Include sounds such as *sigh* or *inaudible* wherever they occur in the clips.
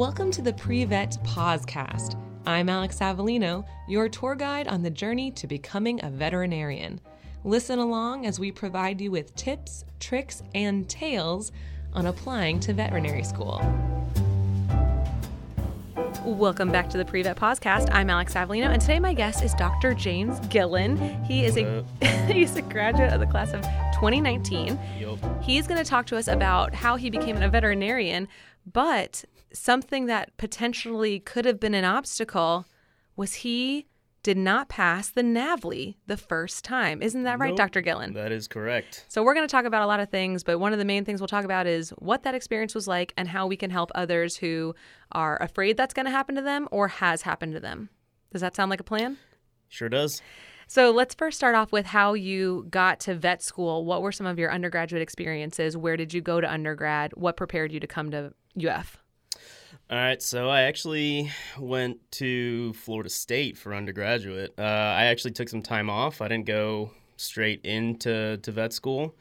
Welcome to the Pre-Vet Podcast. I'm Alex Avellino, your tour guide on the journey to becoming a veterinarian. Listen along as we provide you with tips, tricks, and tales on applying to veterinary school. Welcome back to the Pre-Vet Podcast. I'm Alex Avellino, and today my guest is Dr. James Gillen. He is a *laughs* he's a graduate of the class of 2019. Yup. He's going to talk to us about how he became a veterinarian, but something that potentially could have been an obstacle was he did not pass the NAVLE the first time. Isn't that right, Nope. Dr. Gillen? That is correct. So we're going to talk about a lot of things, but one of the main things we'll talk about is what that experience was like and how we can help others who are afraid that's going to happen to them or has happened to them. Does that sound like a plan? Sure does. So let's first start off with how you got to vet school. What were some of your undergraduate experiences? Where did you go to undergrad? What prepared you to come to UF? All right, so I actually went to Florida State for undergraduate. Uh, I actually took some time off. I didn't go straight into to vet school,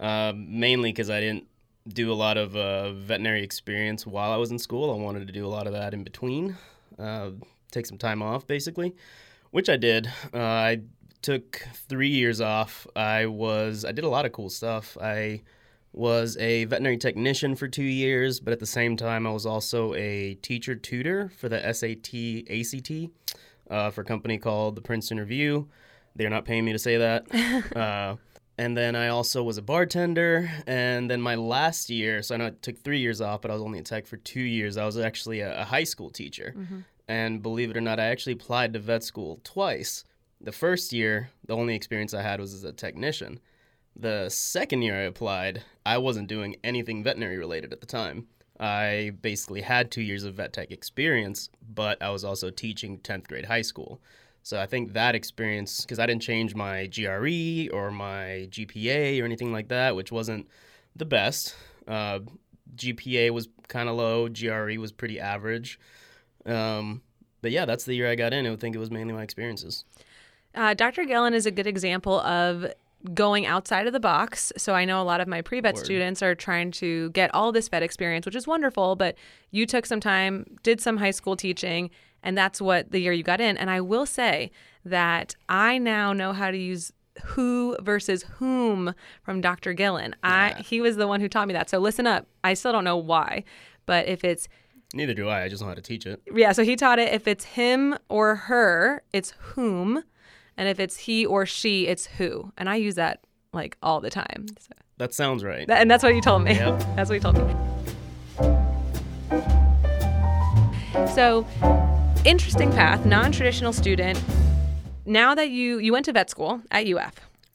uh, mainly because I didn't do a lot of uh, veterinary experience while I was in school. I wanted to do a lot of that in between, uh, take some time off, basically, which I did. Uh, I took three years off. I was I did a lot of cool stuff. I was a veterinary technician for two years, but at the same time, I was also a teacher tutor for the SAT ACT uh, for a company called the Princeton Review. They're not paying me to say that. *laughs* uh, and then I also was a bartender. And then my last year, so I know it took three years off, but I was only in tech for two years. I was actually a, a high school teacher. And believe it or not, I actually applied to vet school twice. The first year, the only experience I had was as a technician. The second year I applied, I wasn't doing anything veterinary related at the time. I basically had two years of vet tech experience, but I was also teaching 10th grade high school. So I think that experience, because I didn't change my GRE or my GPA or anything like that, which wasn't the best. Uh, GPA was kind of low, GRE was pretty average. Um, but yeah, that's the year I got in. I would think it was mainly my experiences. Uh, Dr. Gillen is a good example of going outside of the box. So I know a lot of my pre-vet students are trying to get all this vet experience, which is wonderful, but you took some time, did some high school teaching, and that's what the year you got in. And I will say that I now know how to use who versus whom from Dr. Gillen. I he was the one who taught me that. So listen up. I still don't know why, but if it's Neither do I. I just know how to teach it. yeah, so he taught it if it's him or her, it's whom, and if it's he or she, it's who. And I use that like all the time. So, That sounds right. that- and that's what you told me. Yep. *laughs* That's what you told me. So, interesting path, non-traditional student. Now that you you went to vet school at UF,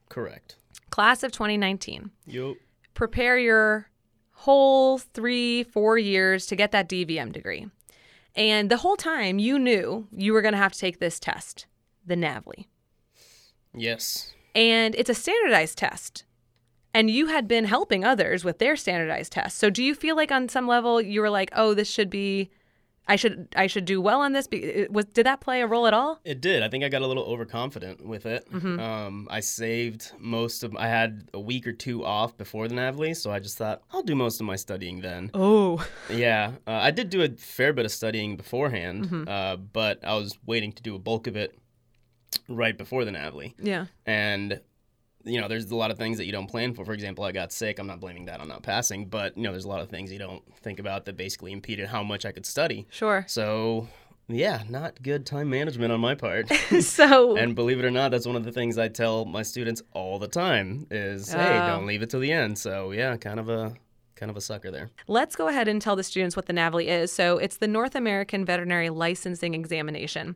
Correct. class of 2019. Yup. prepare your whole three, four years to get that DVM degree. And the whole time you knew you were going to have to take this test, the NAVLE. Yes. And it's a standardized test. And you had been helping others with their standardized tests. So do you feel like on some level you were like, "Oh, this should be I should I should do well on this." Was did that play a role at all? It did. I think I got a little overconfident with it. Um, I saved most of. I had a week or two off before the NAVLE, so I just thought I'll do most of my studying then. Oh. Yeah, uh, I did do a fair bit of studying beforehand, uh, but I was waiting to do a bulk of it right before the NAVLE. Yeah. and you know there's a lot of things that you don't plan for for example i got sick i'm not blaming that on not passing but you know there's a lot of things you don't think about that basically impeded how much i could study Sure. so yeah not good time management on my part *laughs* so and believe it or not that's one of the things i tell my students all the time is hey Oh. don't leave it till the end so yeah kind of a kind of a sucker there Let's go ahead and tell the students what the NAVLE is. So, it's the North American Veterinary Licensing Examination,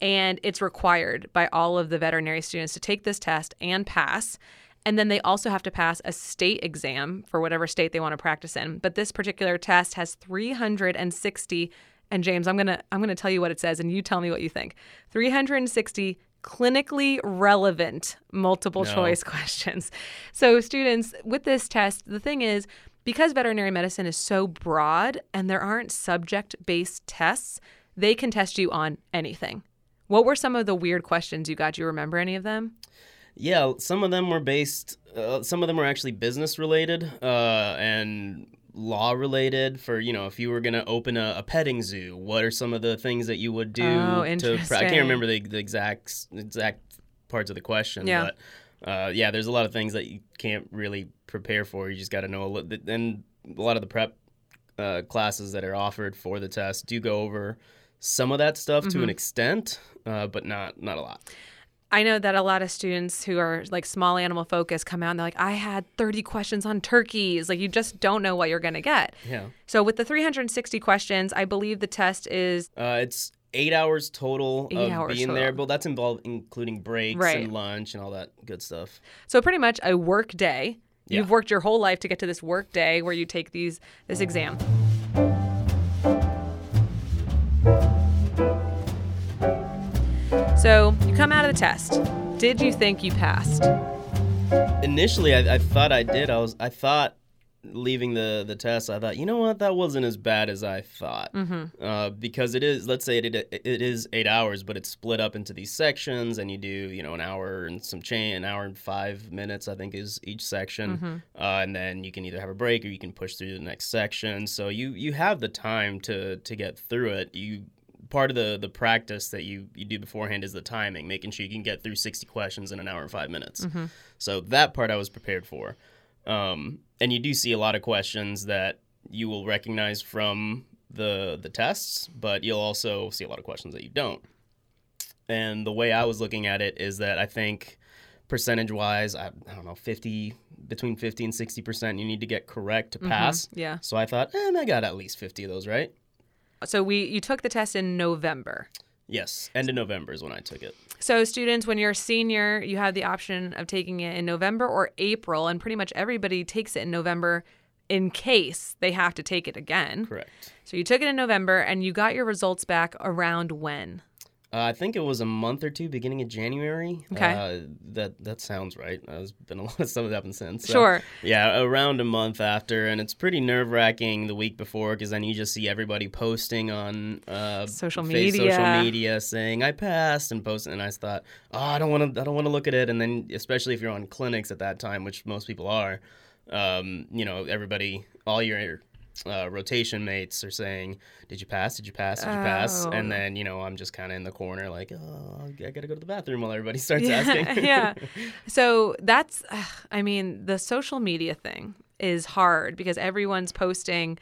and it's required by all of the veterinary students to take this test and pass. And then they also have to pass a state exam for whatever state they want to practice in. But this particular test has 360 and James, I'm going to I'm going to tell you what it says and you tell me what you think. 360 clinically relevant multiple No. choice *laughs* questions. So, students, with this test, the thing is, because veterinary medicine is so broad and there aren't subject based tests, they can test you on anything. What were some of the weird questions you got? Do you remember any of them? Yeah, some of them were based. Uh, some of them were actually business related, uh, and law related for you know if you were going to open a, a, petting zoo what are some of the things that you would do oh, to i can't remember the, the exact exact parts of the question yeah. but uh, yeah there's a lot of things that you can't really prepare for you just got to know a little and a lot of the prep uh, classes that are offered for the test do go over some of that stuff mm-hmm. to an mm-hmm. extent uh, but not not a lot I know that a lot of students who are like small animal focused come out and they're like, I had 30 questions on turkeys. Like, you just don't know what you're going to get. Yeah. So, with the 360 questions, I believe the test is. Uh, it's eight hours total eight of hours being total. there, but that's involved including breaks right. and lunch and all that good stuff. So, pretty much a work day. Yeah. You've worked your whole life to get to this work day where you take these this exam. Come out of the test. Did you think you passed? Initially, I, I thought I did. I was. I thought leaving the the test, I thought, you know what, that wasn't as bad as I thought, mm-hmm. uh, because it is. Let's say it, it it is eight hours, but it's split up into these sections, and you do you know an hour and some chain, an hour and five minutes, I think, is each section, mm-hmm. uh, and then you can either have a break or you can push through the next section. So you you have the time to to get through it. You part of the the practice that you you do beforehand is the timing, making sure you can get through 60 questions in an hour and five minutes. Mm-hmm. So that part I was prepared for. Um, and you do see a lot of questions that you will recognize from the the tests, but you'll also see a lot of questions that you don't. And the way I was looking at it is that I think percentage wise, I, I don't know, 50 between 50 and 60 percent you need to get correct to mm-hmm. pass. Mm-hmm. Yeah. So I thought, eh, I got at least 50 of those right. So we you took the test in November. Yes, end of November is when I took it. So students, when you're a senior, you have the option of taking it in November or April, and pretty much everybody takes it in November in case they have to take it again. Correct. So you took it in November, and you got your results back around when? Uh, I think it was a month or two, beginning of January. Okay. Uh, that that sounds right. There's been a *laughs* lot of stuff that happened since. So, sure. Yeah, around a month after, and it's pretty nerve wracking the week before because then you just see everybody posting on uh, social media, social media saying I passed and posting, and I thought, oh, I don't want to, I don't want to look at it, and then especially if you're on clinics at that time, which most people are, um, you know, everybody, all your uh, rotation mates are saying, "Did you pass? Did you pass? Did you pass?" Oh. And then you know I'm just kind of in the corner, like, "Oh, I gotta go to the bathroom," while everybody *laughs* starts yeah, asking. *laughs* yeah. *laughs* So that's, I mean, the social media thing is hard because everyone's posting.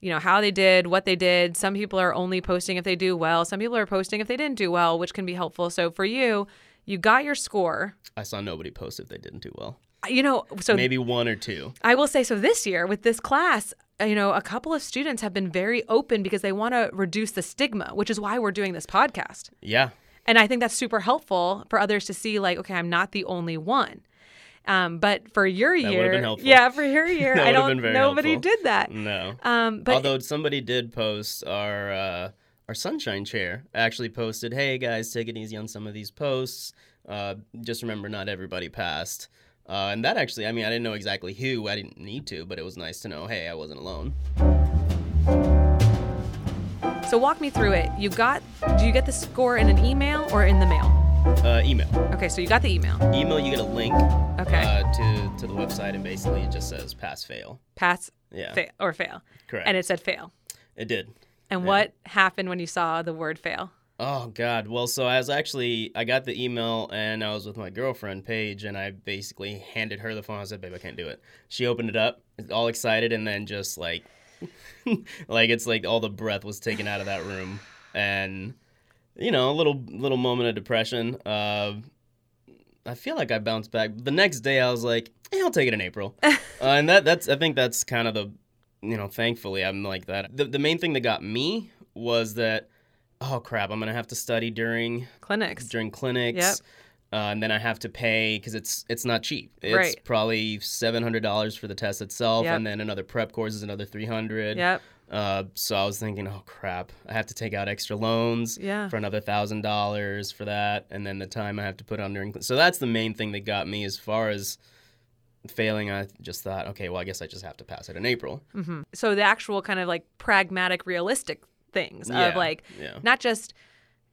You know how they did, what they did. Some people are only posting if they do well. Some people are posting if they didn't do well, which can be helpful. So for you, you got your score. I saw nobody post if they didn't do well you know so maybe one or two i will say so this year with this class uh, you know, a couple of students have been very open because they want to reduce the stigma, which is why we're doing this podcast. Yeah. And I think that's super helpful for others to see, like, okay, I'm not the only one. Um, but for your that year, yeah, for your *laughs* year, I don't. Nobody helpful. did that. No. Um, but although somebody did post our uh, our sunshine chair actually posted, "Hey guys, take it easy on some of these posts. Uh, just remember, not everybody passed." Uh, and that actually, I mean, I didn't know exactly who. I didn't need to, but it was nice to know, hey, I wasn't alone. So walk me through it. You got, do you get the score in an email or in the mail? Uh, email. Okay, so you got the email. Email, you get a link. Okay. Uh, to to the website, and basically it just says pass fail. Pass. Yeah. Fail or fail. Correct. And it said fail. It did. And yeah. what happened when you saw the word fail? Oh God. Well, so I was actually I got the email and I was with my girlfriend Paige and I basically handed her the phone. I said, "Babe, I can't do it." She opened it up, all excited, and then just like, *laughs* like it's like all the breath was taken out of that room, and you know, a little little moment of depression. Uh, I feel like I bounced back. The next day, I was like, hey, "I'll take it in April," *laughs* uh, and that that's I think that's kind of the, you know, thankfully I'm like that. The the main thing that got me was that oh crap, I'm gonna have to study during clinics. During clinics. Yep. Uh, and then I have to pay because it's it's not cheap. It's right. probably seven hundred dollars for the test itself, yep. and then another prep course is another three hundred. Yep. Uh, so I was thinking, oh crap, I have to take out extra loans yeah. for another thousand dollars for that, and then the time I have to put on during. So that's the main thing that got me as far as failing. I just thought, okay, well, I guess I just have to pass it in April. Mm-hmm. So the actual kind of like pragmatic, realistic things yeah, of like yeah. not just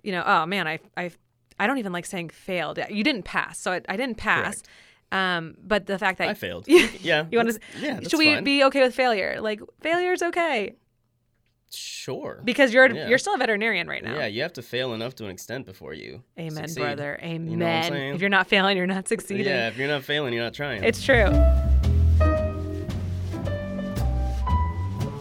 you know oh man I I I don't even like saying failed you didn't pass so I, I didn't pass Correct. Um, but the fact that I failed. *laughs* yeah. you want to? Yeah. should we fine. be okay with failure? Like failure's okay Sure. because you're Yeah. you're still a veterinarian right now. Yeah, you have to fail enough to an extent before you. Amen, succeed. brother. Amen. know I'm saying? if you're not failing, you're not succeeding. Yeah, if you're not failing, you're not trying. It's true.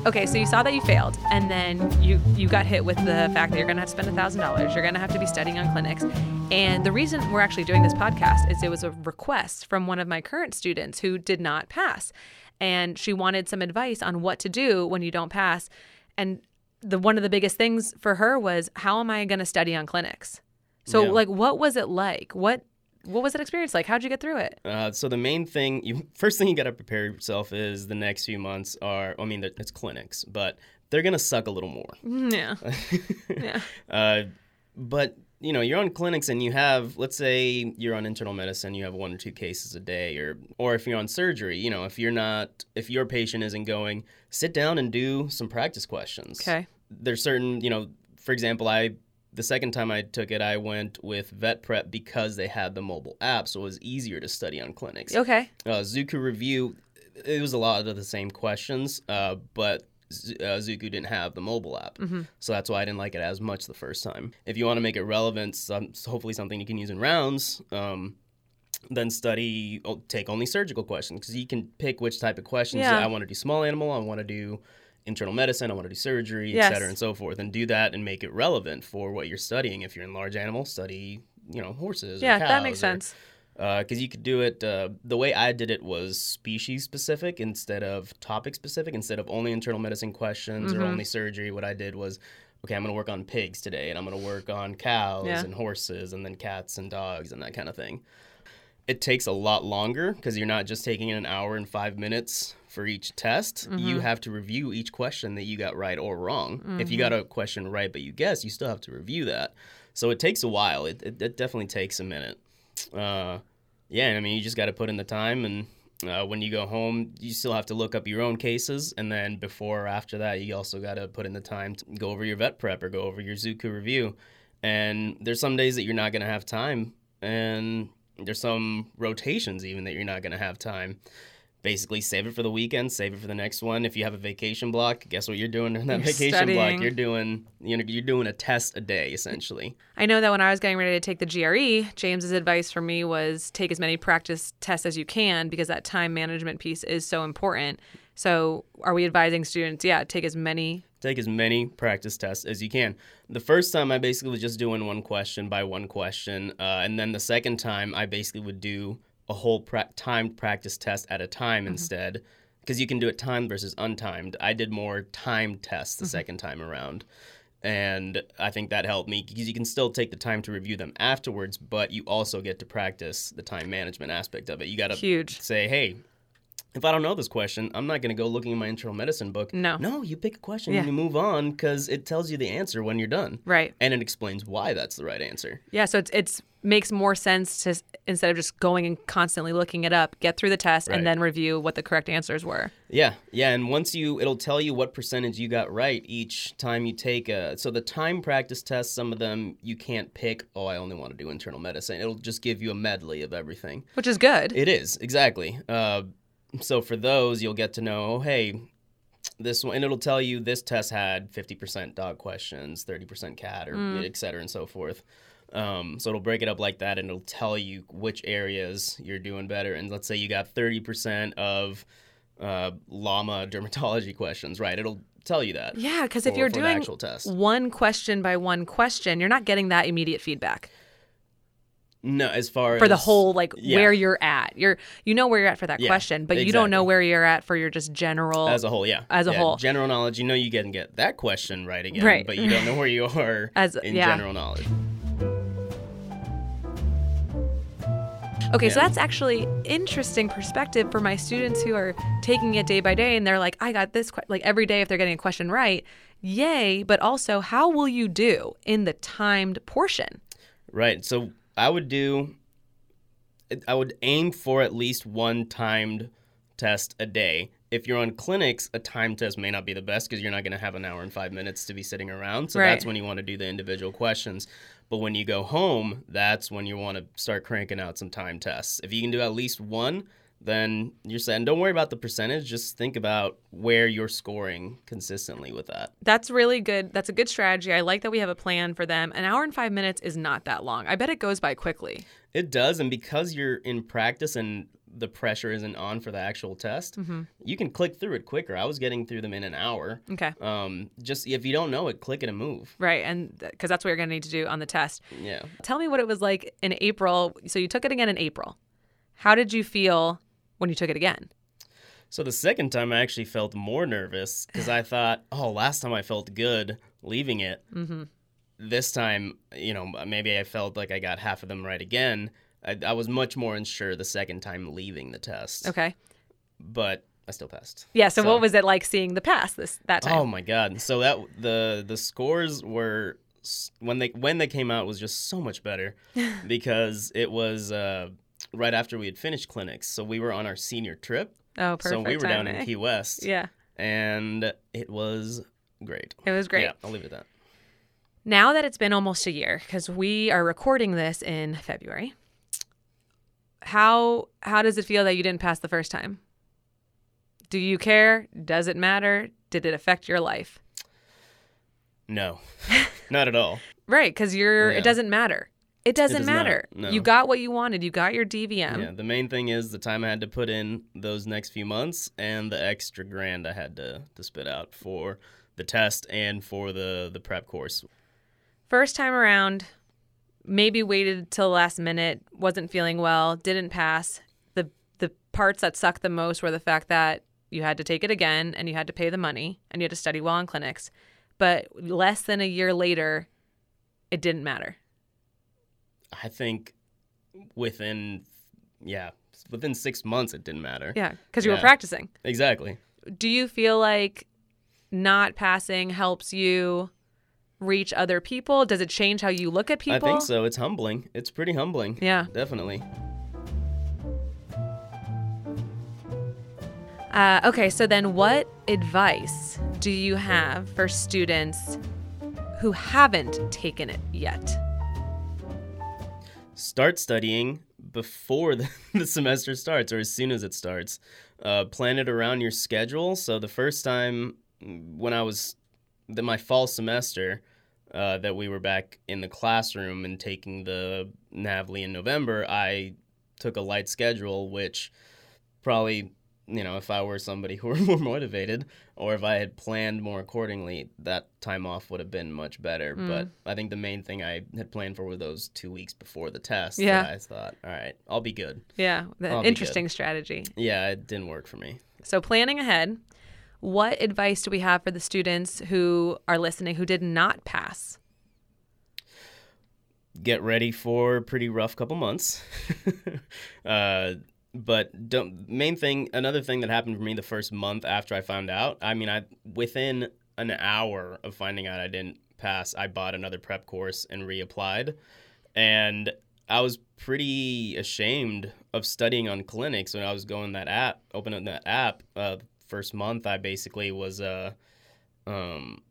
Okay, so you saw that you failed, and then you you got hit with the fact that you're gonna have to spend a thousand dollars. You're gonna have to be studying on clinics, and the reason we're actually doing this podcast is it was a request from one of my current students who did not pass, and she wanted some advice on what to do when you don't pass, and the one of the biggest things for her was how am I gonna study on clinics? So Yeah. like, what was it like? What what was that experience like? How'd you get through it? Uh, so the main thing, you *laughs* first thing you got to prepare yourself is the next few months are. I mean, it's clinics, but they're gonna suck a little more. Yeah. *laughs* Yeah. Uh, but you know, you're on clinics and you have, let's say, you're on internal medicine, you have one or two cases a day, or or if you're on surgery, you know, if you're not, if your patient isn't going, sit down and do some practice questions. Okay. There's certain, you know, for example, I. The second time I took it, I went with Vet Prep because they had the mobile app, so it was easier to study on clinics Okay. uh, Zuku review, it was a lot of the same questions, uh, but uh, Zuku didn't have the mobile app, so that's why I didn't like it as much the first time. If you want to make it relevant, some, hopefully something you can use in rounds. Um, then study, oh, take only surgical questions because you can pick which type of questions. Yeah. I want to do small animal. I want to do internal medicine. I want to do surgery, Yes. et cetera, and so forth, and do that and make it relevant for what you're studying. If you're in large animal, study, you know, horses. or Yeah, that makes or- sense. because you could do it uh, the way I did it was species specific instead of topic specific. Instead of only internal medicine questions Mm-hmm. or only surgery, what I did was, okay, I'm going to work on pigs today, and I'm going to work on cows Yeah. and horses, and then cats and dogs and that kind of thing. It takes a lot longer because you're not just taking an hour and five minutes for each test. Mm-hmm. You have to review each question that you got right or wrong. If you got Mm-hmm. a question right but you guess, you still have to review that. So it takes a while. It, it, it definitely takes a minute. Uh, yeah, I mean, you just got to put in the time, and uh, when you go home, you still have to look up your own cases, and then before or after that, you also got to put in the time to go over your vet prep or go over your Zuku review. And there's some days that you're not going to have time, and there's some rotations even that you're not going to have time. Basically, save it for the weekend, save it for the next one. If you have a vacation block, guess what you're doing in that You're vacation studying. block? You're doing, you know, you're doing a test a day essentially. I know that when I was getting ready to take the GRE, James's advice for me was take as many practice tests as you can because that time management piece is so important. So, are we advising students? Yeah, take as many. Take as many practice tests as you can. The first time I basically was just doing one question by one question, uh, and then the second time I basically would do a whole pra- timed practice test at a time instead, because you can do it timed versus untimed. I did more timed tests the second time around. And I think that helped me because you can still take the time to review them afterwards, but you also get to practice the time management aspect of it. You got to say, hey, if I don't know this question, I'm not going to go looking in my internal medicine book. No. No, you pick a question Yeah. and you move on because it tells you the answer when you're done. Right. And it explains why that's the right answer. Yeah, so it's it's makes more sense to instead of just going and constantly looking it up, get through the test Right. and then review what the correct answers were. Yeah, yeah, and once you, it'll tell you what percentage you got right each time you take a. So the time practice tests, some of them you can't pick. Oh, I only want to do internal medicine. It'll just give you a medley of everything. Which is good. It is exactly. Uh, so for those, you'll get to know. Oh, hey, this one, and it'll tell you this test had fifty percent dog questions, thirty percent cat, or et cetera, and so forth. Um, so it'll break it up like that, and it'll tell you which areas you're doing better. And let's say you got thirty percent of uh, llama dermatology questions, right? It'll tell you that. yeah, because if you're doing actual test. one question by one question, you're not getting that immediate feedback No, as far for the whole like yeah. where you're at. You're you know where you're at for that Yeah, question, but you don't know where you're at for your just general as a whole, yeah. As a Yeah, whole. general knowledge. You know, you can get that question right again, Right. but you don't know where you *laughs* are As- in general knowledge. Okay, so that's actually interesting perspective for my students who are taking it day by day and they're like, I got this like every day if they're getting a question right. Yay, but also how will you do in the timed portion? Right. So I would do. I would aim for at least one timed test a day. If you're on clinics, a time test may not be the best because you're not going to have an hour and five minutes to be sitting around. So Right. that's when you want to do the individual questions. But when you go home, that's when you want to start cranking out some time tests. If you can do at least one, then you're saying don't worry about the percentage. Just think about where you're scoring consistently with that. That's really good. That's a good strategy. I like that we have a plan for them. An hour and five minutes is not that long. I bet it goes by quickly. It does, and because you're in practice and the pressure isn't on for the actual test, you can click through it quicker. I was getting through them in an hour. Okay. Um, just if you don't know it, click it and move. Right. And because that's what you're going to need to do on the test. Yeah. Tell me what it was like in April. So you took it again in April. How did you feel when you took it again? So the second time, I actually felt more nervous because I thought, *sighs* oh, last time I felt good leaving it. Mm-hmm. This time, you know, maybe I felt like I got half of them right again. I, I was much more unsure the second time leaving the test, Okay. but I still passed. Yeah. So, So- what was it like seeing the pass this that time? Oh my god! So that the the scores were when they when they came out was just so much better *laughs* because it was uh, right after we had finished clinics. So we were on our senior trip. Oh, perfect. so we were down timing. in Key West, Yeah. and it was great. It was great. Yeah, I'll leave it at that. Now that it's been almost a year, because we are recording this in February, how how does it feel that you didn't pass the first time? Do you care? Does it matter? Did it affect your life? No, *laughs* not at all. Right, because you're. Yeah. It doesn't matter. It doesn't does not, matter. no. You got what you wanted. You got your DVM. yeah, the main thing is the time I had to put in those next few months and the extra grand I had to to spit out for the test and for the the prep course. First time around, maybe waited till the last minute, wasn't feeling well, didn't pass. The the parts that sucked the most were the fact that you had to take it again and you had to pay the money and you had to study well in clinics. But less than a year later, it didn't matter. I think within yeah within six months it didn't matter. Yeah, because you were practicing. Exactly. Do you feel like not passing helps you reach other people? Does it change how you look at people? I think so. It's humbling. It's pretty humbling. Yeah. Definitely. Uh, okay, so then what advice do you have for students who haven't taken it yet? Start studying before *laughs* the, the semester starts or as soon as it starts. Uh, plan it around your schedule. So the first time when I was the, my fall semester uh, that we were back in the classroom and taking the NAVLE in November, I took a light schedule, which probably you know if I were somebody *laughs* who were more motivated or if I had planned more accordingly, that time off would have been much better. But I think the main thing I had planned for were those two weeks before the test. Yeah. I thought, all right, I'll be good. Yeah, interesting strategy. Yeah, it didn't work for me. So, planning ahead, what advice do we have for the students who are listening who did not pass? get ready for a pretty rough couple months. *laughs* uh, but don't, main thing, another thing that happened for me the first month after I found out. I mean, I within an hour of finding out I didn't pass, I bought another prep course and reapplied, and I was pretty ashamed of studying on clinics when I was going that app, opening that app. Uh, first month, I basically was uh, um,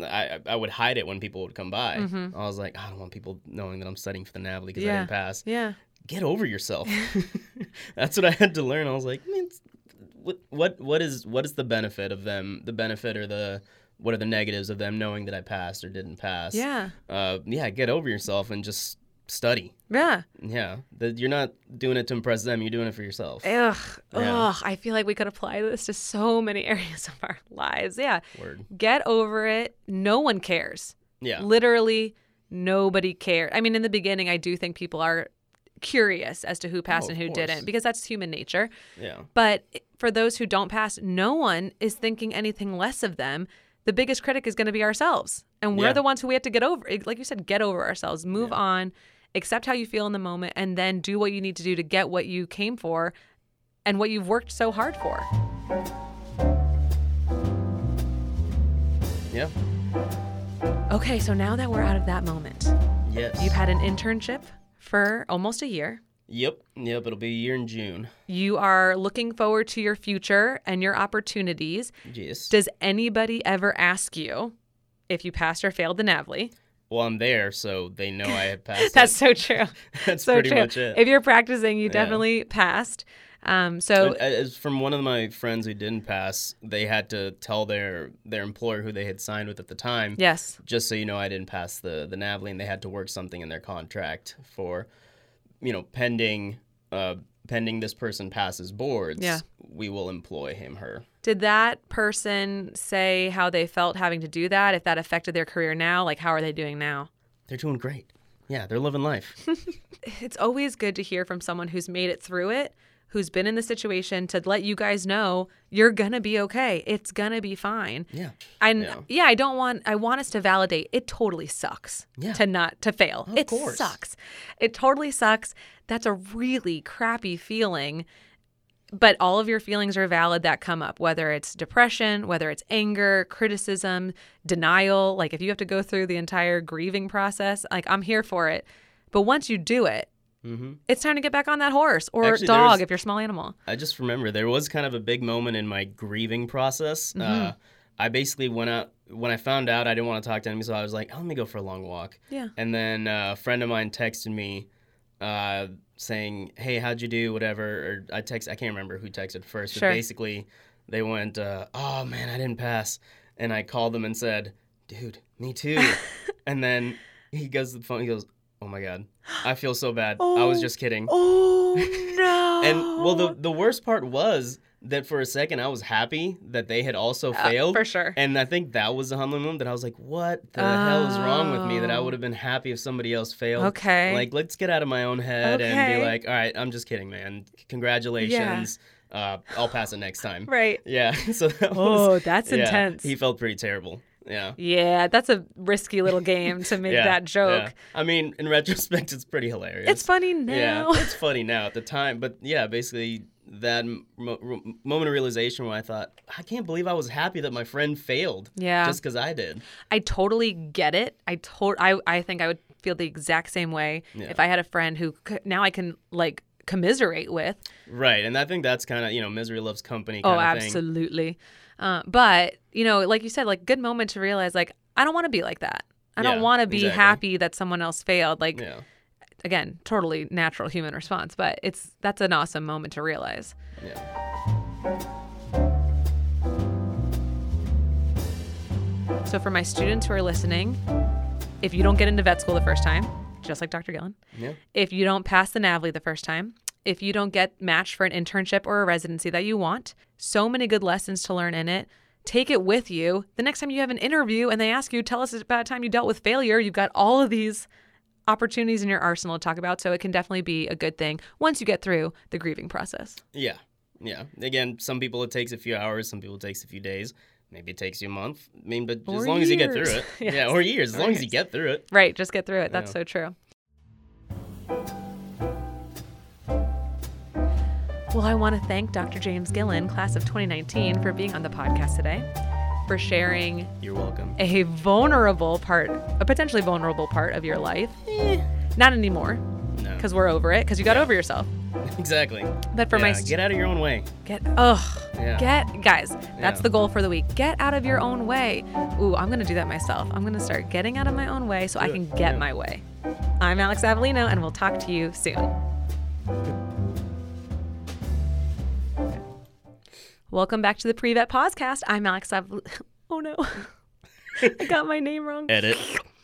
I I would hide it when people would come by. Mhm. I was like, I don't want people knowing that I'm studying for the NAVLE because I didn't pass. Yeah. Get over yourself. *laughs* That's what I had to learn. I was like, what what what is what is the benefit of them? The benefit or the what are the negatives of them knowing that I passed or didn't pass? Yeah. Uh, yeah. Get over yourself and just study. Yeah. Yeah. That you're not doing it to impress them. You're doing it for yourself. Ugh. Yeah. Ugh. I feel like we could apply this to so many *laughs* areas of our lives. Yeah. Word. Get over it. No one cares. Yeah. Literally nobody cares. I mean, in the beginning, I do think people are curious as to who passed Oh, and who course. didn't because that's human nature. Yeah. But for those who don't pass, no one is thinking anything less of them. The biggest critic is going to be ourselves. And we're Yeah. the ones who we have to get over. Eh, like you said, get over ourselves, move Yeah. on, accept how you feel in the moment, and then do what you need to do to get what you came for and what you've worked so hard for. Yeah. Okay, so now that we're out of that moment, Yes. you've had an internship for almost a year. Yep, yep. It'll be a year in June. You are looking forward to your future and your opportunities. Yes. Does anybody ever ask you if you passed or failed the NAVLE? well, I'm there, so they know I had *laughs* passed. That's it. so true. *laughs* That's so pretty true. much it. If you're practicing, you definitely passed. Um, so As from one of my friends who didn't pass, they had to tell their their employer who they had signed with at the time. yes, Just so you know, I didn't pass the the NAVLE, and they had to work something in their contract for, you know, pending uh, pending this person passes boards. Yeah. we will employ him her. did that person say how they felt having to do that? If that affected their career now, like how are they doing now? They're doing great. Yeah, they're living life. *laughs* It's always good to hear from someone who's made it through it, who's been in the situation to let you guys know you're gonna be okay. It's gonna be fine. yeah. And Yeah. yeah. I don't want I want us to validate it totally sucks Yeah. to not to fail. it course. sucks. It totally sucks. That's a really crappy feeling. But all of your feelings are valid that come up, whether it's depression, whether it's anger, criticism, denial. Like if you have to go through the entire grieving process, like I'm here for it. But once you do it, hmm it's time to get back on that horse or Actually, dog was- if you're a small animal. I just remember there was kind of a big moment in my grieving process. Uh, I basically went out when I found out I didn't want to talk to anybody, so I was like, oh, "Let me go for a long walk." Yeah. And then uh, a friend of mine texted me uh, saying, "Hey, how'd you do? Whatever." Or I text, I can't remember who texted first, Sure. but basically they went, uh, "Oh man, I didn't pass," and I called them and said, "Dude, me too." *laughs* and then he goes to the phone. He goes, "Oh my god, I feel so bad. I was Oh. just kidding." Oh no. *laughs* And well, the the worst part was that for a second I was happy that they had also Uh, failed. for sure. And I think that was the humbling moment that I was like, "What the hell is wrong with me?" That I Oh. would have been happy if somebody else failed. Okay. Like, let's get out of my own head and be like, "All right, I'm just kidding, man. Congratulations. Uh, I'll pass it next time." *laughs* right. Yeah. *laughs* So that was. Oh, that's yeah, intense. He felt pretty terrible. Yeah. Yeah, that's a risky little game to make *laughs* yeah, that joke. yeah. I mean, in retrospect, it's pretty hilarious. It's funny now. Yeah, it's funny now at the time, but yeah, basically that mo- moment of realization where I thought, I can't believe I was happy that my friend failed. Yeah. Just because I did. I totally get it. I to- I I think I would feel the exact same way Yeah. if I had a friend who c- now I can like commiserate with. Right, and I think that's kind of you know misery loves company. Oh, Kind of thing. Uh, but you know, like you said, like good moment to realize like I don't want to be like that. I don't want to be exactly. happy that someone else failed. Like Yeah, again, totally natural human response, but it's that's an awesome moment to realize. yeah, So for my students who are listening, if you don't get into vet school the first time, just like Dr. Gillen, yeah, if you don't pass the NAVLE the first time, if you don't get matched for an internship or a residency that you want, so many good lessons to learn in it. Take it with you. The next time you have an interview and they ask you, tell us about a time you dealt with failure, you've got all of these opportunities in your arsenal to talk about. So it can definitely be a good thing once you get through the grieving process. yeah, yeah. Again, some people it takes a few hours, some people it takes a few days. Maybe it takes you a month. I mean, but Or as long as you get through years. it, *laughs* yeah, or years, as Or long as you get through it. Right. Just get through it. That's Yeah. so true. Well, I want to thank Dr. James Gillen, class of 2019, for being on the podcast today, for sharing You're welcome. a vulnerable part, a potentially vulnerable part of your life. Eh, not anymore, No, because we're over it, because you got over yourself. exactly. But for my yeah, st- get out of your own way. get, ugh, Yeah. get, guys, that's Yeah. the goal for the week. Get out of your own way. Ooh, I'm going to do that myself. I'm going to start getting out of my own way so I can it. get Yeah. my way. I'm Alex Avellino, and we'll talk to you soon. *laughs* Welcome back to the Pre-Vet Podcast. I'm Alex Avellino. *laughs* Oh no. *laughs* I got my name wrong. Edit. *laughs*